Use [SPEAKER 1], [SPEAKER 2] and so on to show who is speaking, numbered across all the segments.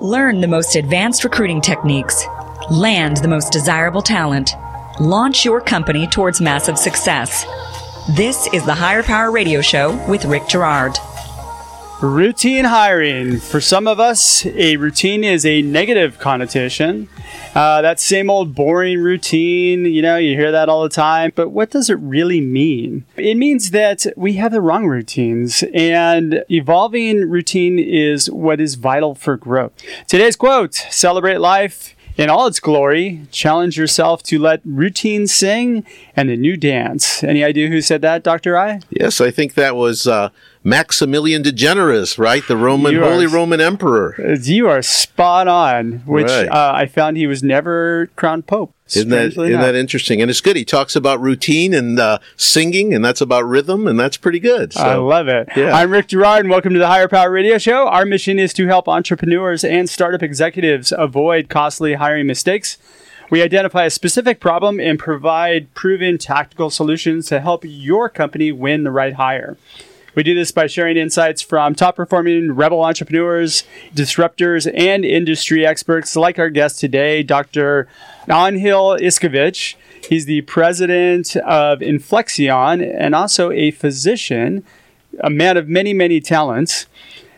[SPEAKER 1] Learn the most advanced recruiting techniques. Land the most desirable talent. Launch your company towards massive success. This is the Hire Power Radio Show with Rick Girard.
[SPEAKER 2] Routine hiring. For some of us, a routine is a negative connotation. Uh, that same old boring routine, you know, you hear that all the time. But what does it really mean? It means that we have the wrong routines, and evolving routine is what is vital for growth. Today's quote Celebrate life in all its glory, challenge yourself to let routine sing and the new dance. Any idea who said that, Dr. I?
[SPEAKER 3] Yes, I think that was uh, Maximilian de Generis, right? The Roman,
[SPEAKER 2] are-
[SPEAKER 3] Holy Roman Emperor.
[SPEAKER 2] You are spot on, which
[SPEAKER 3] Right.
[SPEAKER 2] uh, I found he was never crowned pope.
[SPEAKER 3] Isn't that, isn't that interesting? And it's good. He talks about routine and uh, singing, and that's about rhythm, and that's pretty good. So,
[SPEAKER 2] I love it.
[SPEAKER 3] yeah.
[SPEAKER 2] I'm Rick Girard, and welcome to the Hire Power Radio Show. Our mission is to help entrepreneurs and startup executives avoid costly hiring mistakes. We identify a specific problem and provide proven tactical solutions to help your company win the right hire. We do this by sharing insights from top performing rebel entrepreneurs, disruptors, and industry experts like our guest today, Dr. Anhil Iskovich. He's the president of Inflexion and also a physician, a man of many, many talents.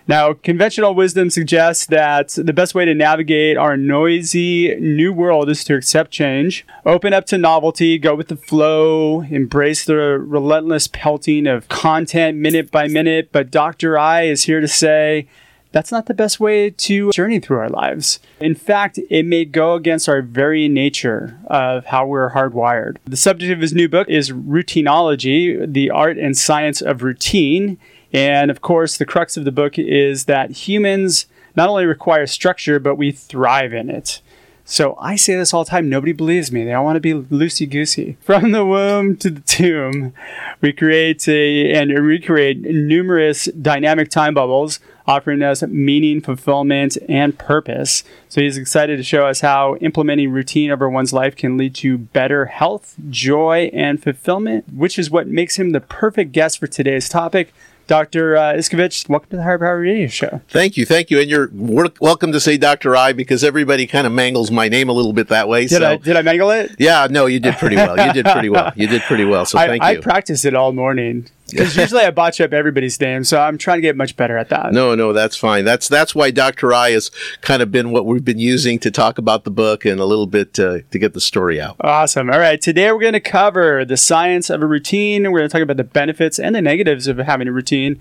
[SPEAKER 2] Now, conventional wisdom suggests that the best way to navigate our noisy new world is to accept change, open up to novelty, go with the flow, embrace the relentless pelting of content minute by minute. But Dr. I is here to say that's not the best way to journey through our lives. In fact, it may go against our very nature of how we're hardwired. The subject of his new book is Routinology, the art and science of routine. And of course, the crux of the book is that humans not only require structure, but we thrive in it. So I say this all the time. Nobody believes me. They all want to be loosey goosey. From the womb to the tomb, we create a, and recreate numerous dynamic time bubbles, offering us meaning, fulfillment, and purpose. So he's excited to show us how implementing routine over one's life can lead to better health, joy, and fulfillment, which is what makes him the perfect guest for today's topic. Dr. Uh, Iskovich, welcome to the Hire Power Radio Show.
[SPEAKER 3] Thank you, thank you, and you're welcome to say Doctor I because everybody kind of mangles my name a little bit that way.
[SPEAKER 2] Did
[SPEAKER 3] so
[SPEAKER 2] I did I mangle it?
[SPEAKER 3] yeah, no, you did pretty well. You did pretty well. You did pretty well. So
[SPEAKER 2] I,
[SPEAKER 3] thank
[SPEAKER 2] I
[SPEAKER 3] you.
[SPEAKER 2] I practiced it all morning because usually I botch up everybody's name, so I'm trying to get much better at that.
[SPEAKER 3] no, no, that's fine. That's that's why Doctor I has kind of been what we've been using to talk about the book and a little bit uh, to get the story out.
[SPEAKER 2] Awesome. All right. Today we're going to cover the science of a routine. We're going to talk about the benefits and the negatives of having a routine,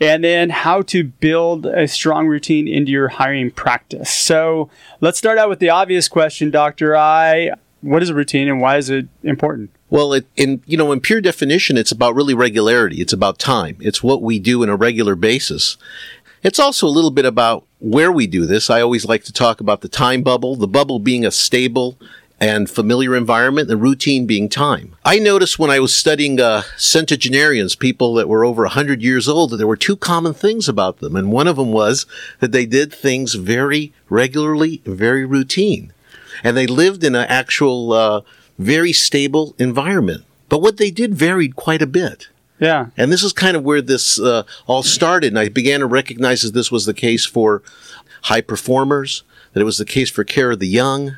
[SPEAKER 2] and then how to build a strong routine into your hiring practice. So let's start out with the obvious question, Dr. I. What is a routine and why is it important?
[SPEAKER 3] Well, it, in you know, in pure definition, it's about really regularity. It's about time. It's what we do on a regular basis. It's also a little bit about where we do this. I always like to talk about the time bubble, the bubble being a stable and familiar environment, the routine being time. I noticed when I was studying uh, centenarians, people that were over 100 years old, that there were two common things about them. And one of them was that they did things very regularly, very routine. And they lived in an actual, uh, very stable environment. But what they did varied quite a bit.
[SPEAKER 2] Yeah.
[SPEAKER 3] And this is kind of where this uh, all started. And I began to recognize that this was the case for high performers, that it was the case for care of the young.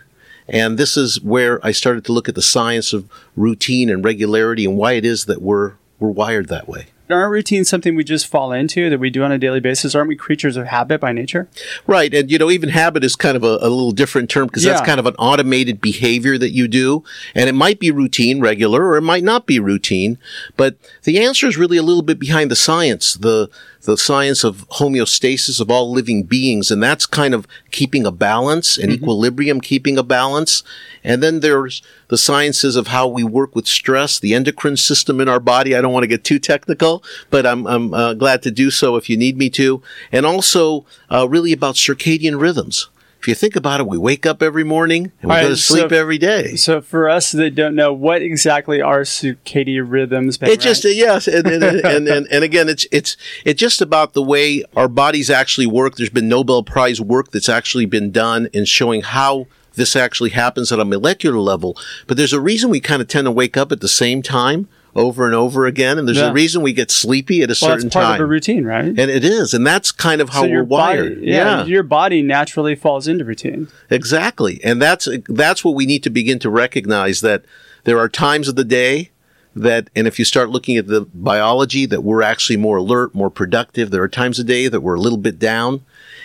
[SPEAKER 3] And this is where I started to look at the science of routine and regularity and why it is that we're, we're wired that way.
[SPEAKER 2] Aren't routines something we just fall into that we do on a daily basis? Aren't we creatures of habit by nature?
[SPEAKER 3] Right. And, you know, even habit is kind of a, a little different term because
[SPEAKER 2] Yeah.
[SPEAKER 3] that's kind of an automated behavior that you do. And it might be routine, regular, or it might not be routine. But the answer is really a little bit behind the science, the, the science of homeostasis of all living beings. And that's kind of keeping a balance, an equilibrium, keeping a balance. And then there's the sciences of how we work with stress, the endocrine system in our body. I don't want to get too technical, but I'm, I'm uh, glad to do so if you need me to. And also, uh, really about circadian rhythms. If you think about it, we wake up every morning and we
[SPEAKER 2] All
[SPEAKER 3] go to sleep
[SPEAKER 2] so-
[SPEAKER 3] every day.
[SPEAKER 2] So, for us that don't know, what exactly are circadian rhythms? Ben,
[SPEAKER 3] It just
[SPEAKER 2] right?
[SPEAKER 3] yes, and and, and and and again, it's it's it's just about the way our bodies actually work. There's been Nobel Prize work that's actually been done in showing how this actually happens at a molecular level. But there's a reason we kind of tend to wake up at the same time over and over again. And there's
[SPEAKER 2] Yeah.
[SPEAKER 3] a reason we get sleepy at a
[SPEAKER 2] Well,
[SPEAKER 3] certain time.
[SPEAKER 2] of a routine, right?
[SPEAKER 3] and it is. And that's kind of how
[SPEAKER 2] so
[SPEAKER 3] we're
[SPEAKER 2] your
[SPEAKER 3] wired.
[SPEAKER 2] body, yeah, your body naturally falls into routine.
[SPEAKER 3] Exactly. And that's that's what we need to begin to recognize that there are times of the day that and if you start looking at the biology that we're actually more alert, more productive. There are times a day that we're a little bit down.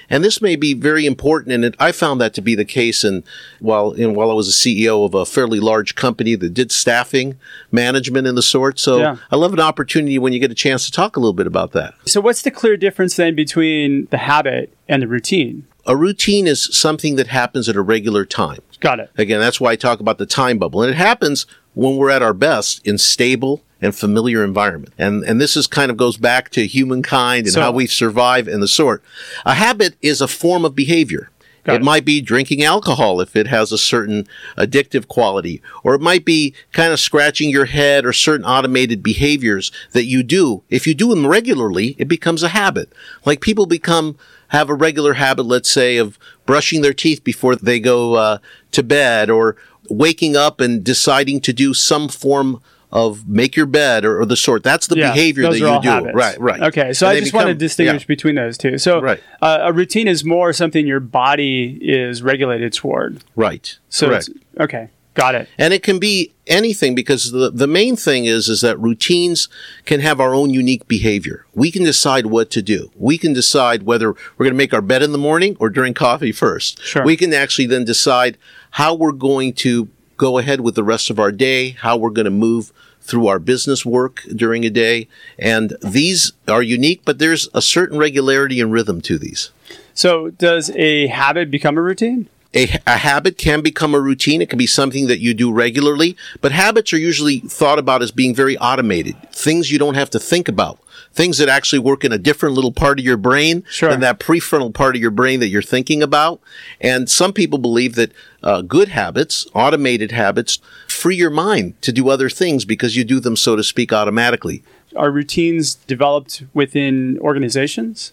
[SPEAKER 3] And this may be very important, and it, I found that to be the case. And while in, while I was a CEO of a fairly large company that did staffing management and the sort, so
[SPEAKER 2] Yeah.
[SPEAKER 3] I love an opportunity when you get a chance to talk a little bit about that.
[SPEAKER 2] So, what's the clear difference then between the habit and the routine?
[SPEAKER 3] A routine is something that happens at a regular time.
[SPEAKER 2] Got it.
[SPEAKER 3] Again, that's why I talk about the time bubble. And it happens when we're at our best in stable and familiar environment. And and this is kind of goes back to humankind and
[SPEAKER 2] So-
[SPEAKER 3] how we survive and the sort. A habit is a form of behavior. It,
[SPEAKER 2] it.
[SPEAKER 3] might be drinking alcohol if it has a certain addictive quality, or it might be kind of scratching your head or certain automated behaviors that you do. If you do them regularly, it becomes a habit. Like people become have a regular habit, let's say, of brushing their teeth before they go uh, to bed, or waking up and deciding to do some form of make your bed or, or the sort. That's the
[SPEAKER 2] Yeah,
[SPEAKER 3] behavior that you do.
[SPEAKER 2] habits.
[SPEAKER 3] Right, right.
[SPEAKER 2] Okay, so
[SPEAKER 3] And
[SPEAKER 2] I just want to distinguish
[SPEAKER 3] yeah.
[SPEAKER 2] between those two. So,
[SPEAKER 3] Right.
[SPEAKER 2] uh, a routine is more something your body is regulated toward.
[SPEAKER 3] Right.
[SPEAKER 2] So,
[SPEAKER 3] Correct.
[SPEAKER 2] okay, got it.
[SPEAKER 3] And it can be anything because the, the main thing is is that routines can have our own unique behavior. We can decide what to do. We can decide whether we're going to make our bed in the morning or during coffee first.
[SPEAKER 2] Sure.
[SPEAKER 3] We can actually then decide how we're going to go ahead with the rest of our day, how we're going to move through our business work during a day. And these are unique, but there's a certain regularity and rhythm to these.
[SPEAKER 2] So, does a habit become a routine?
[SPEAKER 3] A, a habit can become a routine. It can be something that you do regularly, but habits are usually thought about as being very automated. Things you don't have to think about. Things that actually work in a different little part of your brain
[SPEAKER 2] Sure.
[SPEAKER 3] than that prefrontal part of your brain that you're thinking about. And some people believe that uh, good habits, automated habits, free your mind to do other things because you do them, so to speak, automatically.
[SPEAKER 2] Are routines developed within organizations?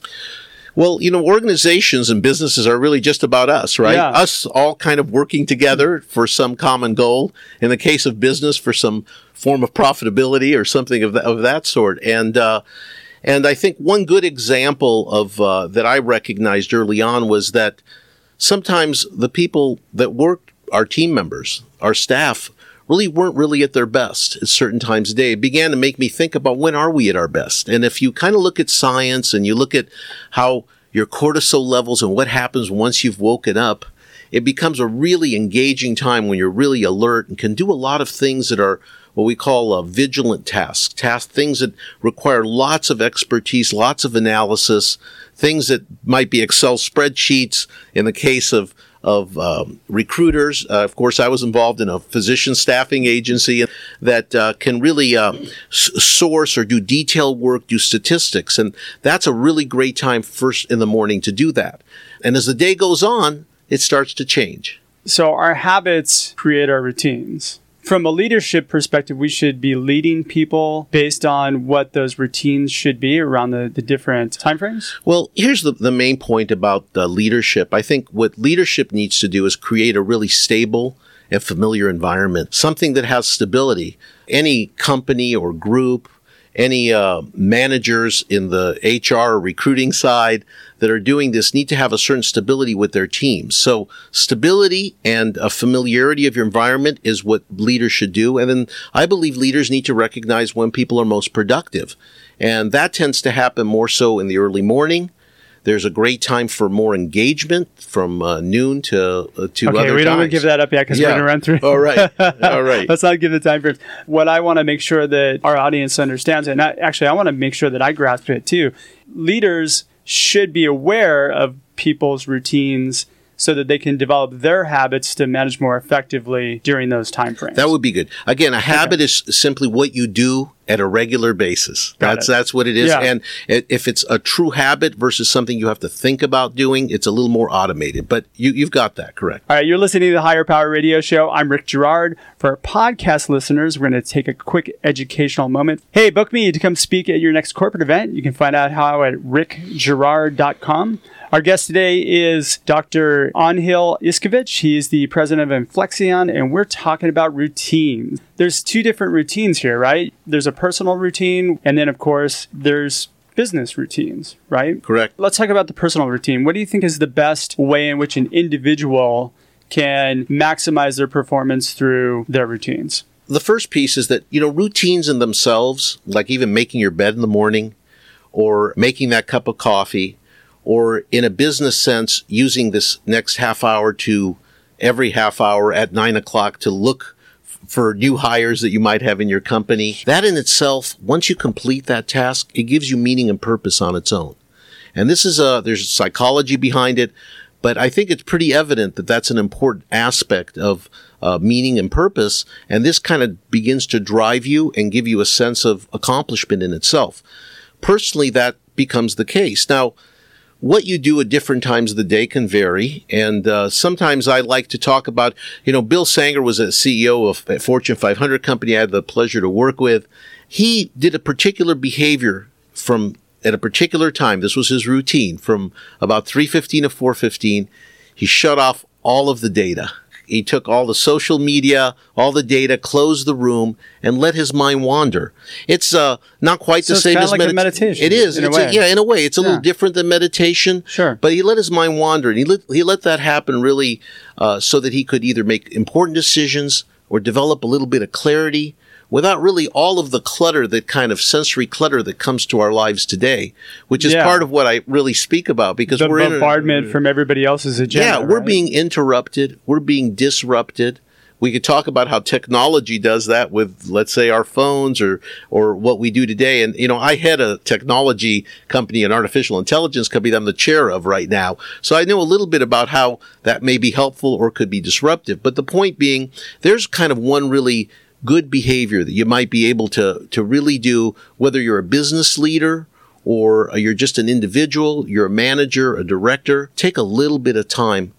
[SPEAKER 3] Well, you know, organizations and businesses are really just about us, right?
[SPEAKER 2] Yeah.
[SPEAKER 3] Us all kind of working together for some common goal. In the case of business, for some form of profitability or something of, that of that sort. And uh, and I think one good example of uh, that I recognized early on was that sometimes the people that work, our team members, our staff, really weren't really at their best at certain times of day. It began to make me think about when are we at our best? And if you kind of look at science and you look at how your cortisol levels and what happens once you've woken up, it becomes a really engaging time when you're really alert and can do a lot of things that are what we call uh, vigilant tasks, tasks, things that require lots of expertise, lots of analysis, things that might be Excel spreadsheets. In the case of of um, recruiters, uh, of course, I was involved in a physician staffing agency that uh, can really uh, s- source or do detailed work, do statistics, and that's a really great time first in the morning to do that. And as the day goes on, it starts to change.
[SPEAKER 2] So, our habits create our routines. From a leadership perspective, we should be leading people based on what those routines should be around the, the different timeframes.
[SPEAKER 3] Well, here's the, the main point about the leadership. I think what leadership needs to do is create a really stable and familiar environment, something that has stability. Any company or group, any uh, managers in the HR recruiting side that are doing this need to have a certain stability with their teams. So stability and a familiarity of your environment is what leaders should do. And then I believe leaders need to recognize when people are most productive. And that tends to happen more so in the early morning. There's a great time for more engagement from uh, noon to uh, to
[SPEAKER 2] Okay,
[SPEAKER 3] other
[SPEAKER 2] we don't want to give that up yet because
[SPEAKER 3] Yeah.
[SPEAKER 2] we're going to run through.
[SPEAKER 3] All right. All right.
[SPEAKER 2] Let's not give the time frames. What I want to make sure that our audience understands, and I, actually, I want to make sure that I grasp it too. Leaders should be aware of people's routines so that they can develop their habits to manage more effectively during those time frames.
[SPEAKER 3] That would be good. Again, a habit is simply what you do at a regular basis.
[SPEAKER 2] Got
[SPEAKER 3] that's
[SPEAKER 2] it.
[SPEAKER 3] that's what it is.
[SPEAKER 2] Yeah.
[SPEAKER 3] And if it's a true habit versus something you have to think about doing, it's a little more automated. But you, you've got that correct.
[SPEAKER 2] All right, you're listening to the Hire Power Radio Show. I'm Rick Girard. For our podcast listeners, we're going to take a quick educational moment. Hey, book me to come speak at your next corporate event. You can find out how at rickgirard.com. Our guest today is Dr. Anhil Iskovich. He is the president of Inflexion, and we're talking about routines. There's two different routines here, right? There's a personal routine, and then, of course, there's business routines, right?
[SPEAKER 3] Correct.
[SPEAKER 2] Let's talk about the personal routine. What do you think is the best way in which an individual can maximize their performance through their routines?
[SPEAKER 3] The first piece is that, you know, routines in themselves, like even making your bed in the morning or making that cup of coffee, or in a business sense, using this next half hour to every half hour at nine o'clock to look for new hires that you might have in your company. That in itself, once you complete that task, it gives you meaning and purpose on its own. And this is a, there's psychology behind it, but I think it's pretty evident that that's an important aspect of uh, meaning and purpose. And this kind of begins to drive you and give you a sense of accomplishment in itself. Personally, that becomes the case. Now, what you do at different times of the day can vary. And uh, sometimes I like to talk about, you know, Bill Sanger was a CEO of a Fortune 500 company I had the pleasure to work with. He did a particular behavior from at a particular time. This was his routine from about 315 to 415. He shut off all of the data he took all the social media, all the data, closed the room, and let his mind wander. It's uh, not quite
[SPEAKER 2] so
[SPEAKER 3] the same as
[SPEAKER 2] like
[SPEAKER 3] medita-
[SPEAKER 2] meditation.
[SPEAKER 3] It is,
[SPEAKER 2] in a
[SPEAKER 3] it's
[SPEAKER 2] way.
[SPEAKER 3] yeah, in a way, it's a
[SPEAKER 2] Yeah.
[SPEAKER 3] little different than meditation.
[SPEAKER 2] Sure.
[SPEAKER 3] but he let his mind wander, and he let he let that happen really, uh, so that he could either make important decisions or develop a little bit of clarity without really all of the clutter that kind of sensory clutter that comes to our lives today, which is
[SPEAKER 2] Yeah.
[SPEAKER 3] part of what I really speak about because
[SPEAKER 2] the
[SPEAKER 3] we're in a-
[SPEAKER 2] bombardment from everybody else's agenda.
[SPEAKER 3] yeah, we're
[SPEAKER 2] right?
[SPEAKER 3] being interrupted. We're being disrupted. We could talk about how technology does that with, let's say, our phones or or what we do today. And you know, I head a technology company, an artificial intelligence company that I'm the chair of right now. So I know a little bit about how that may be helpful or could be disruptive. But the point being, there's kind of one really good behavior that you might be able to to really do, whether you're a business leader or you're just an individual, you're a manager, a director. Take a little bit of time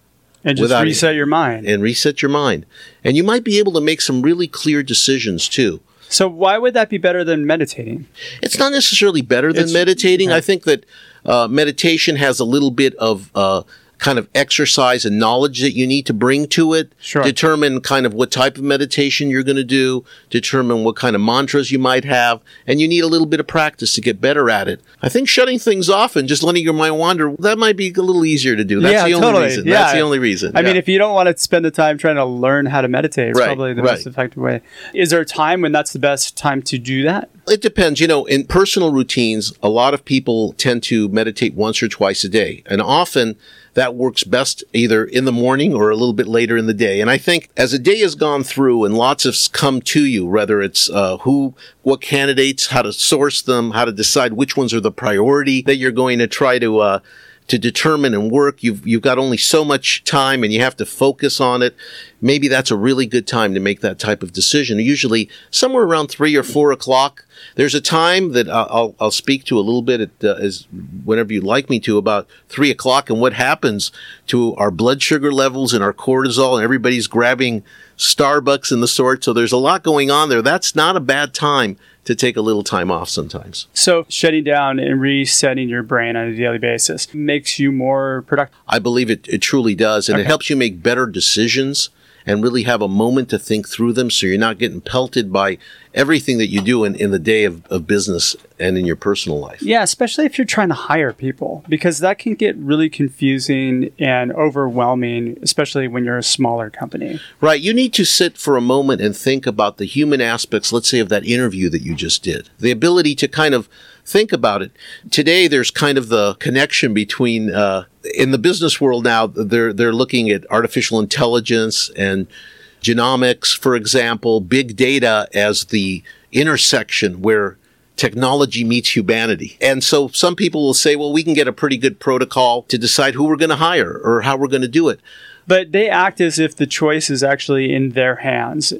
[SPEAKER 2] and just
[SPEAKER 3] without-
[SPEAKER 2] reset your mind.
[SPEAKER 3] and reset your mind. And you might be able to make some really clear decisions too.
[SPEAKER 2] so why would that be better than meditating?
[SPEAKER 3] It's not necessarily better than
[SPEAKER 2] It's-
[SPEAKER 3] meditating. I think that uh, meditation has a little bit of uh, kind of exercise and knowledge that you need to bring to it.
[SPEAKER 2] Sure.
[SPEAKER 3] Determine kind of what type of meditation you're going to do. Determine what kind of mantras you might have, and you need a little bit of practice to get better at it. I think shutting things off and just letting your mind wander that might be a little easier to do. That's
[SPEAKER 2] Yeah,
[SPEAKER 3] the only
[SPEAKER 2] totally.
[SPEAKER 3] reason.
[SPEAKER 2] Yeah.
[SPEAKER 3] That's the only reason.
[SPEAKER 2] I mean, if you don't want to spend the time trying to learn how to meditate, it's
[SPEAKER 3] Right,
[SPEAKER 2] probably the
[SPEAKER 3] right.
[SPEAKER 2] most effective way. Is there a time when that's the best time to do that?
[SPEAKER 3] It depends. You know, in personal routines, a lot of people tend to meditate once or twice a day. And often that works best either in the morning or a little bit later in the day. And I think as a day has gone through and lots have come to you, whether it's uh, who, what candidates, how to source them, how to decide which ones are the priority that you're going to try to, uh, to determine and work. You've, you've got only so much time and you have to focus on it. Maybe that's a really good time to make that type of decision. Usually somewhere around three or four o'clock. There's a time that I'll, I'll, speak to a little bit at, uh, as whenever you'd like me to about three o'clock and what happens to our blood sugar levels and our cortisol and everybody's grabbing Starbucks and the sort. So there's a lot going on there. That's not a bad time to take a little time off sometimes.
[SPEAKER 2] So shutting down and resetting your brain on a daily basis makes you more productive.
[SPEAKER 3] I believe it, it truly does. And it helps you make better decisions and really have a moment to think through them so you're not getting pelted by everything that you do in, in the day of, of business and in your personal life.
[SPEAKER 2] Yeah, especially if you're trying to hire people, because that can get really confusing and overwhelming, especially when you're a smaller company.
[SPEAKER 3] Right. You need to sit for a moment and think about the human aspects, let's say, of that interview that you just did. The ability to kind of think about it. Today, there's kind of the connection between, uh, in the business world now, they're, they're looking at artificial intelligence and genomics, for example, big data as the intersection where technology meets humanity. And so some people will say, well, we can get a pretty good protocol to decide who we're going to hire or how we're going to do it.
[SPEAKER 2] But they act as if the choice is actually in their hands.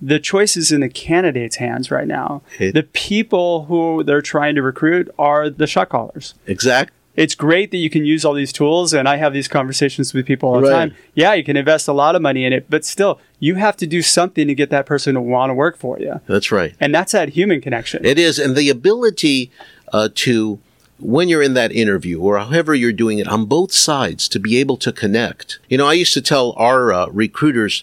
[SPEAKER 2] The choice is in the candidate's hands right now.
[SPEAKER 3] It-
[SPEAKER 2] the people who they're trying to recruit are the shot callers.
[SPEAKER 3] Exactly.
[SPEAKER 2] It's great that you can use all these tools, and I have these conversations with people all the
[SPEAKER 3] Right.
[SPEAKER 2] time. Yeah, you can invest a lot of money in it, but still, you have to do something to get that person to want to work for you.
[SPEAKER 3] That's right.
[SPEAKER 2] And that's that human connection.
[SPEAKER 3] It is, and the ability uh, to when you're in that interview or however you're doing it on both sides to be able to connect. You know, I used to tell our uh, recruiters,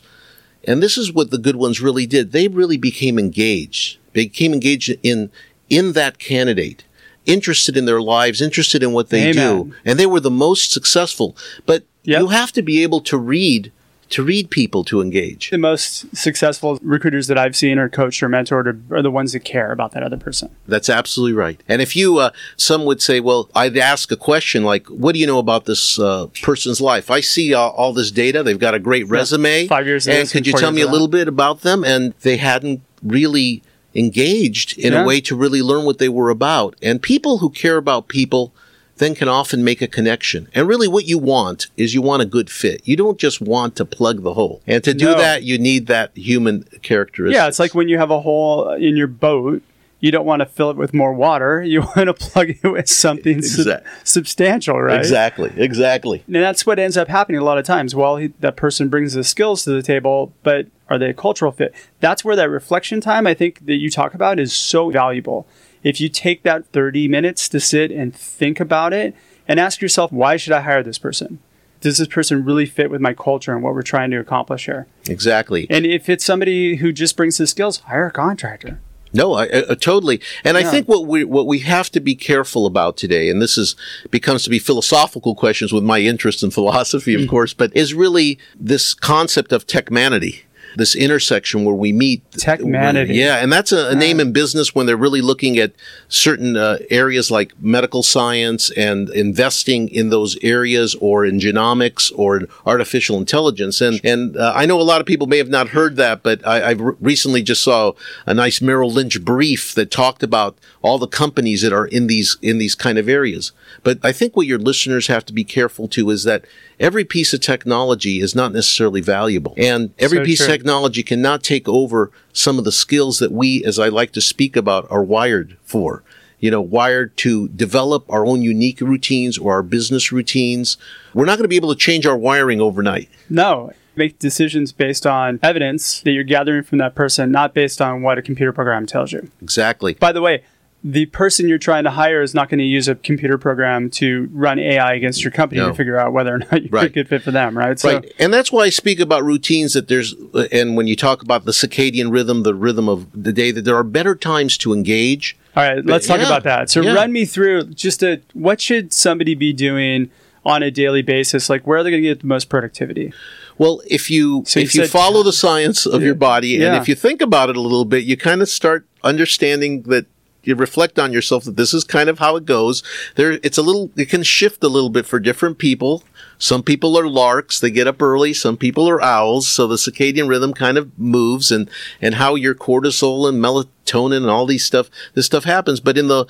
[SPEAKER 3] and this is what the good ones really did. They really became engaged. They became engaged in in that candidate, interested in their lives, interested in what they
[SPEAKER 2] Amen.
[SPEAKER 3] do, and they were the most successful. But
[SPEAKER 2] Yep.
[SPEAKER 3] you have to be able to read to read people to engage.
[SPEAKER 2] The most successful recruiters that I've seen or coached or mentored are, are the ones that care about that other person.
[SPEAKER 3] That's absolutely right. And if you, uh, some would say, well, I'd ask a question like, what do you know about this uh, person's life? I see all, all this data. They've got a great resume.
[SPEAKER 2] Five years
[SPEAKER 3] And could you tell me a little bit about them? And they hadn't really engaged in
[SPEAKER 2] Yeah.
[SPEAKER 3] a way to really learn what they were about. And people who care about people then can often make a connection. And really what you want is you want a good fit. You don't just want to plug the hole. And to do
[SPEAKER 2] No.
[SPEAKER 3] that, you need that human characteristic.
[SPEAKER 2] Yeah, it's like when you have a hole in your boat, you don't want to fill it with more water. You want to plug it with something sub-
[SPEAKER 3] Exact-
[SPEAKER 2] substantial, right?
[SPEAKER 3] Exactly. Exactly.
[SPEAKER 2] And that's what ends up happening a lot of times. Well, he, that person brings the skills to the table, but are they a cultural fit? That's where that reflection time, I think, that you talk about is so valuable. If you take that 30 minutes to sit and think about it and ask yourself, why should I hire this person? Does this person really fit with my culture and what we're trying to accomplish here?
[SPEAKER 3] Exactly.
[SPEAKER 2] And if it's somebody who just brings the skills, hire a contractor.
[SPEAKER 3] No, I, I, totally. And I think what we what we have to be careful about today, and this is becomes to be philosophical questions with my interest in philosophy, of
[SPEAKER 2] Mm.
[SPEAKER 3] course, but is really this concept of techmanity. This intersection where we meet
[SPEAKER 2] Techmanity.
[SPEAKER 3] yeah, and that's a, a name in business when they're really looking at certain uh, areas like medical science and investing in those areas, or in genomics, or in artificial intelligence. And and uh, I know a lot of people may have not heard that, but I, I've re- recently just saw a nice Merrill Lynch brief that talked about all the companies that are in these in these kind of areas. But I think what your listeners have to be careful to is that every piece of technology is not necessarily valuable, and every
[SPEAKER 2] So
[SPEAKER 3] piece of. Technology cannot take over some of the skills that we, as I like to speak about, are wired for. You know, wired to develop our own unique routines or our business routines. We're not going to be able to change our wiring overnight.
[SPEAKER 2] No. Make decisions based on evidence that you're gathering from that person, not based on what a computer program tells you.
[SPEAKER 3] Exactly.
[SPEAKER 2] By the way, the person you're trying to hire is not going to use a computer program to run AI against your company
[SPEAKER 3] No.
[SPEAKER 2] to figure out whether or not you're
[SPEAKER 3] Right.
[SPEAKER 2] a good fit for them, right? So,
[SPEAKER 3] right. And that's why I speak about routines that there's, and when you talk about the circadian rhythm, the rhythm of the day, that there are better times to engage.
[SPEAKER 2] all right, let's talk
[SPEAKER 3] yeah,
[SPEAKER 2] about that. So,
[SPEAKER 3] yeah.
[SPEAKER 2] run me through just a what should somebody be doing on a daily basis? Like, where are they going to get the most productivity?
[SPEAKER 3] Well, if you
[SPEAKER 2] So
[SPEAKER 3] if you
[SPEAKER 2] said-
[SPEAKER 3] follow the science of your body, and
[SPEAKER 2] Yeah.
[SPEAKER 3] if you think about it a little bit, you kind of start understanding that you reflect on yourself that this is kind of how it goes. There, it's a little, it can shift a little bit for different people. Some people are larks; they get up early. Some people are owls, so the circadian rhythm kind of moves, and and how your cortisol and melatonin and all these stuff, this stuff happens. But in the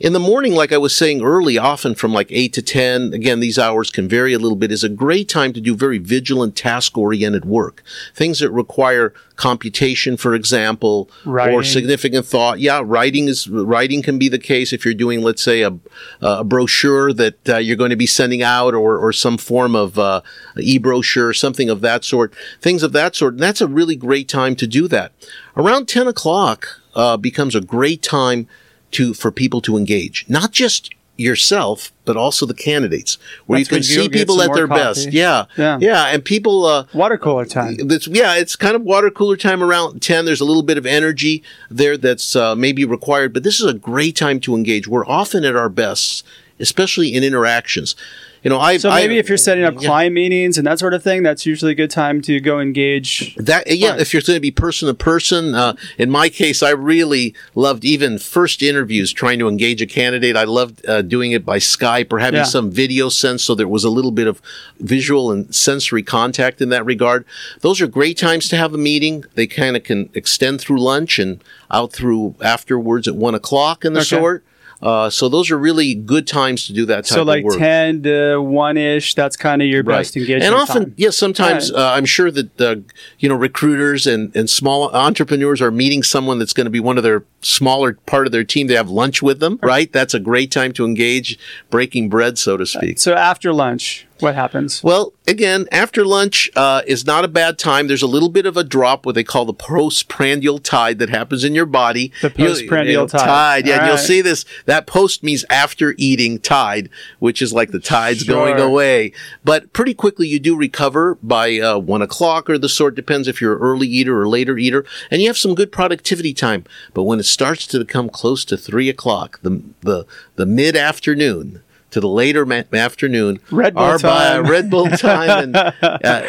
[SPEAKER 3] in the morning, like I was saying early, often from like eight to ten, again these hours can vary a little bit. Is a great time to do very vigilant, task oriented work, things that require computation, for example,
[SPEAKER 2] Writing.
[SPEAKER 3] or significant thought. Yeah, writing is writing can be the case if you're doing, let's say, a, a brochure that uh, you're going to be sending out, or or some form of uh, e-brochure, something of that sort, things of that sort. And that's a really great time to do that. Around ten o'clock uh, becomes a great time to for people to engage, not just yourself, but also the candidates, where
[SPEAKER 2] That's
[SPEAKER 3] you can see people at their
[SPEAKER 2] coffee.
[SPEAKER 3] best. Yeah,
[SPEAKER 2] Yeah.
[SPEAKER 3] yeah, and people. Uh,
[SPEAKER 2] Water cooler time.
[SPEAKER 3] that's yeah, it's kind of water cooler time around ten. There's a little bit of energy there that's uh, maybe required, but this is a great time to engage. We're often at our best, especially in interactions. You know, I
[SPEAKER 2] So maybe if you're setting up
[SPEAKER 3] yeah.
[SPEAKER 2] client meetings and that sort of thing, that's usually a good time to go engage.
[SPEAKER 3] That yeah,
[SPEAKER 2] Right.
[SPEAKER 3] if you're going to be person to person, uh, in my case, I really loved even first interviews trying to engage a candidate. I loved uh, doing it by Skype or having
[SPEAKER 2] Yeah.
[SPEAKER 3] some video sense, so there was a little bit of visual and sensory contact in that regard. Those are great times to have a meeting. They kind of can extend through lunch and out through afterwards at one o'clock and the
[SPEAKER 2] Okay.
[SPEAKER 3] sort. Uh, so those are really good times to do that type
[SPEAKER 2] So like
[SPEAKER 3] of work.
[SPEAKER 2] 10 to 1-ish, that's kind of your best engagement
[SPEAKER 3] And often,
[SPEAKER 2] time.
[SPEAKER 3] yes, sometimes
[SPEAKER 2] Right.
[SPEAKER 3] uh, I'm sure that uh, you know recruiters and, and small entrepreneurs are meeting someone that's going to be one of their smaller part of their team to have lunch with them, right? That's a great time to engage breaking bread, so to speak.
[SPEAKER 2] So after lunch, what happens?
[SPEAKER 3] Well, again, after lunch uh, is not a bad time. There's a little bit of a drop, what they call the postprandial tide that happens in your body.
[SPEAKER 2] The postprandial tide.
[SPEAKER 3] tide. Yeah, and you'll see this. That post means after eating tide, which is like the tide's going away. But pretty quickly, you do recover by uh, one o'clock or the sort. Depends if you're an early eater or later eater, and you have some good productivity time. But when it starts to come close to three o'clock, the the the mid afternoon. To the later ma- afternoon,
[SPEAKER 2] Red Bull
[SPEAKER 3] bi-
[SPEAKER 2] time.
[SPEAKER 3] Red Bull time, and uh,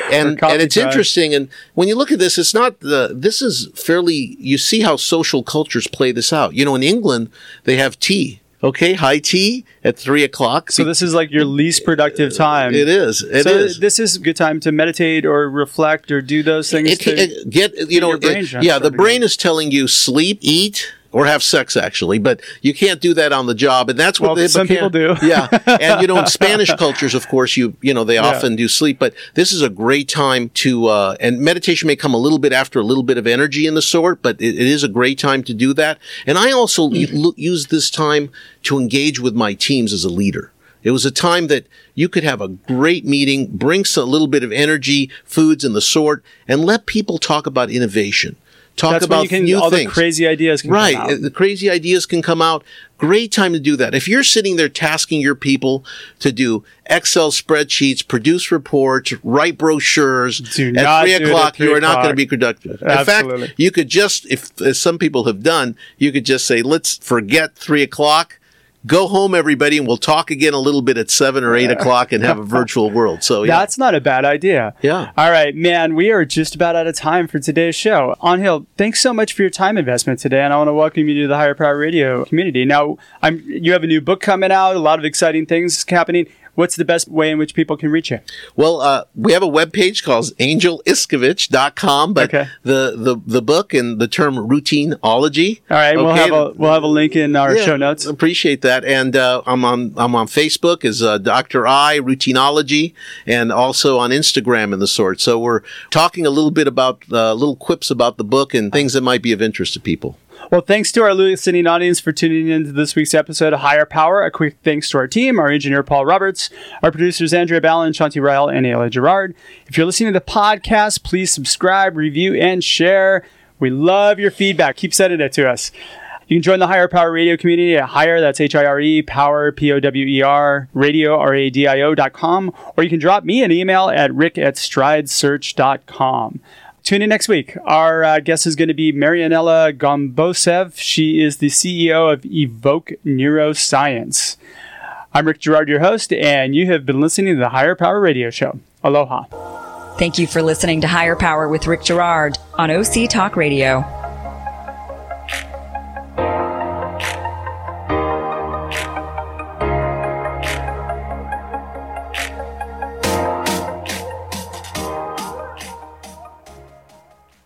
[SPEAKER 3] and, and it's
[SPEAKER 2] time.
[SPEAKER 3] interesting. And when you look at this, it's not the. This is fairly. You see how social cultures play this out. You know, in England, they have tea. Okay, high tea at three o'clock.
[SPEAKER 2] So this is like your least productive time.
[SPEAKER 3] it is. It
[SPEAKER 2] so
[SPEAKER 3] is.
[SPEAKER 2] this is a good time to meditate or reflect or do those things.
[SPEAKER 3] It,
[SPEAKER 2] to,
[SPEAKER 3] it- uh, get you know it- yeah the brain
[SPEAKER 2] again.
[SPEAKER 3] is telling you sleep eat or have sex actually but you can't do that on the job and that's what
[SPEAKER 2] Well, some people do.
[SPEAKER 3] yeah and you know in spanish cultures of course you you know they often do sleep but this is a great time to uh and meditation may come a little bit after a little bit of energy in the sort but it, it is a great time to do that and i also
[SPEAKER 2] Mm-hmm.
[SPEAKER 3] use this time to engage with my teams as a leader it was a time that you could have a great meeting, bring a little bit of energy, foods and the sort, and let people talk about innovation. Talk
[SPEAKER 2] That's
[SPEAKER 3] about
[SPEAKER 2] can
[SPEAKER 3] new
[SPEAKER 2] all
[SPEAKER 3] things.
[SPEAKER 2] the crazy ideas can
[SPEAKER 3] right.
[SPEAKER 2] come out.
[SPEAKER 3] The crazy ideas can come out. Great time to do that. If you're sitting there tasking your people to do Excel spreadsheets, produce reports, write brochures
[SPEAKER 2] Do
[SPEAKER 3] at three
[SPEAKER 2] at
[SPEAKER 3] o'clock, you are not going to be productive. In fact, you could just, if as some people have done, you could just say, let's forget three o'clock. Go home, everybody, and we'll talk again a little bit at seven or eight o'clock and have a virtual world. So, yeah.
[SPEAKER 2] That's not a bad idea.
[SPEAKER 3] Yeah.
[SPEAKER 2] All right, man, we are just about out of time for today's show. On Hill, thanks so much for your time investment today, and I want to welcome you to the Hire Power Radio community. Now, I'm you have a new book coming out, a lot of exciting things happening. What's the best way in which people can reach you?
[SPEAKER 3] Well, uh, we have a webpage called angeliskovich.com, but
[SPEAKER 2] Okay.
[SPEAKER 3] the, the, the book and the term routineology.
[SPEAKER 2] All right, we'll have a we'll have a link in our
[SPEAKER 3] yeah,
[SPEAKER 2] show notes.
[SPEAKER 3] Appreciate that. And uh, I'm on I'm on Facebook as uh, Dr. I Routineology, and also on Instagram and the sort. So we're talking a little bit about uh, little quips about the book and things that might be of interest to people.
[SPEAKER 2] Well, thanks to our listening audience for tuning in to this week's episode of Hire Power. A quick thanks to our team, our engineer Paul Roberts, our producers Andrea Ballin, Shanti Ryle, and Ayla Gerard. If you're listening to the podcast, please subscribe, review, and share. We love your feedback. Keep sending it to us. You can join the Hire Power Radio community at Hire, that's H I R E, Power, P O W E R, radio, R A D I O dot com, or you can drop me an email at rick at stridesearch.com. Tune in next week. Our uh, guest is going to be Marianella Gombosev. She is the CEO of Evoke Neuroscience. I'm Rick Girard, your host, and you have been listening to the Hire Power Radio Show. Aloha.
[SPEAKER 1] Thank you for listening to Hire Power with Rick Girard on OC Talk Radio.